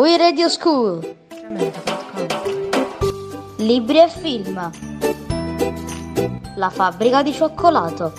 We Radio School. Libri e film. La fabbrica di cioccolato.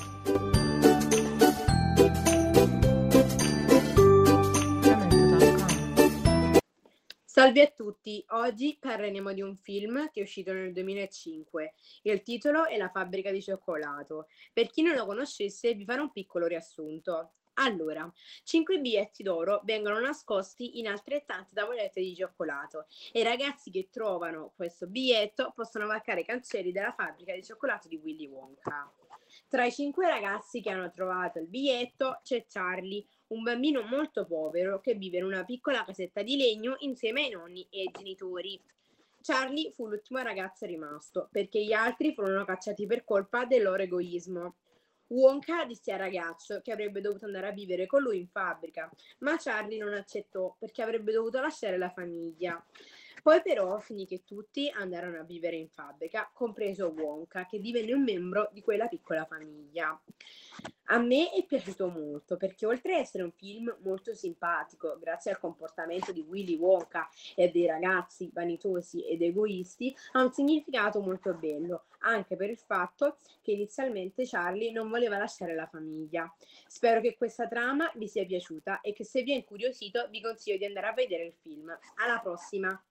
Salve a tutti, oggi parleremo di un film che è uscito nel 2005. Il titolo è La fabbrica di cioccolato. Per chi non lo conoscesse vi farò un piccolo riassunto. Allora, 5 biglietti d'oro vengono nascosti in altrettante tavolette di cioccolato e i ragazzi che trovano questo biglietto possono varcare i cancelli della fabbrica di cioccolato di Willy Wonka. Tra i cinque ragazzi che hanno trovato il biglietto c'è Charlie, un bambino molto povero che vive in una piccola casetta di legno insieme ai nonni e ai genitori. Charlie fu l'ultimo ragazzo rimasto perché gli altri furono cacciati per colpa del loro egoismo. Wonka disse al ragazzo che avrebbe dovuto andare a vivere con lui in fabbrica, ma Charlie non accettò perché avrebbe dovuto lasciare la famiglia. Poi però finì che tutti andarono a vivere in fabbrica, compreso Wonka, che divenne un membro di quella piccola famiglia. A me è piaciuto molto perché oltre ad essere un film molto simpatico, grazie al comportamento di Willy Wonka e dei ragazzi vanitosi ed egoisti, ha un significato molto bello, anche per il fatto che inizialmente Charlie non voleva lasciare la famiglia. Spero che questa trama vi sia piaciuta e che se vi è incuriosito vi consiglio di andare a vedere il film. Alla prossima!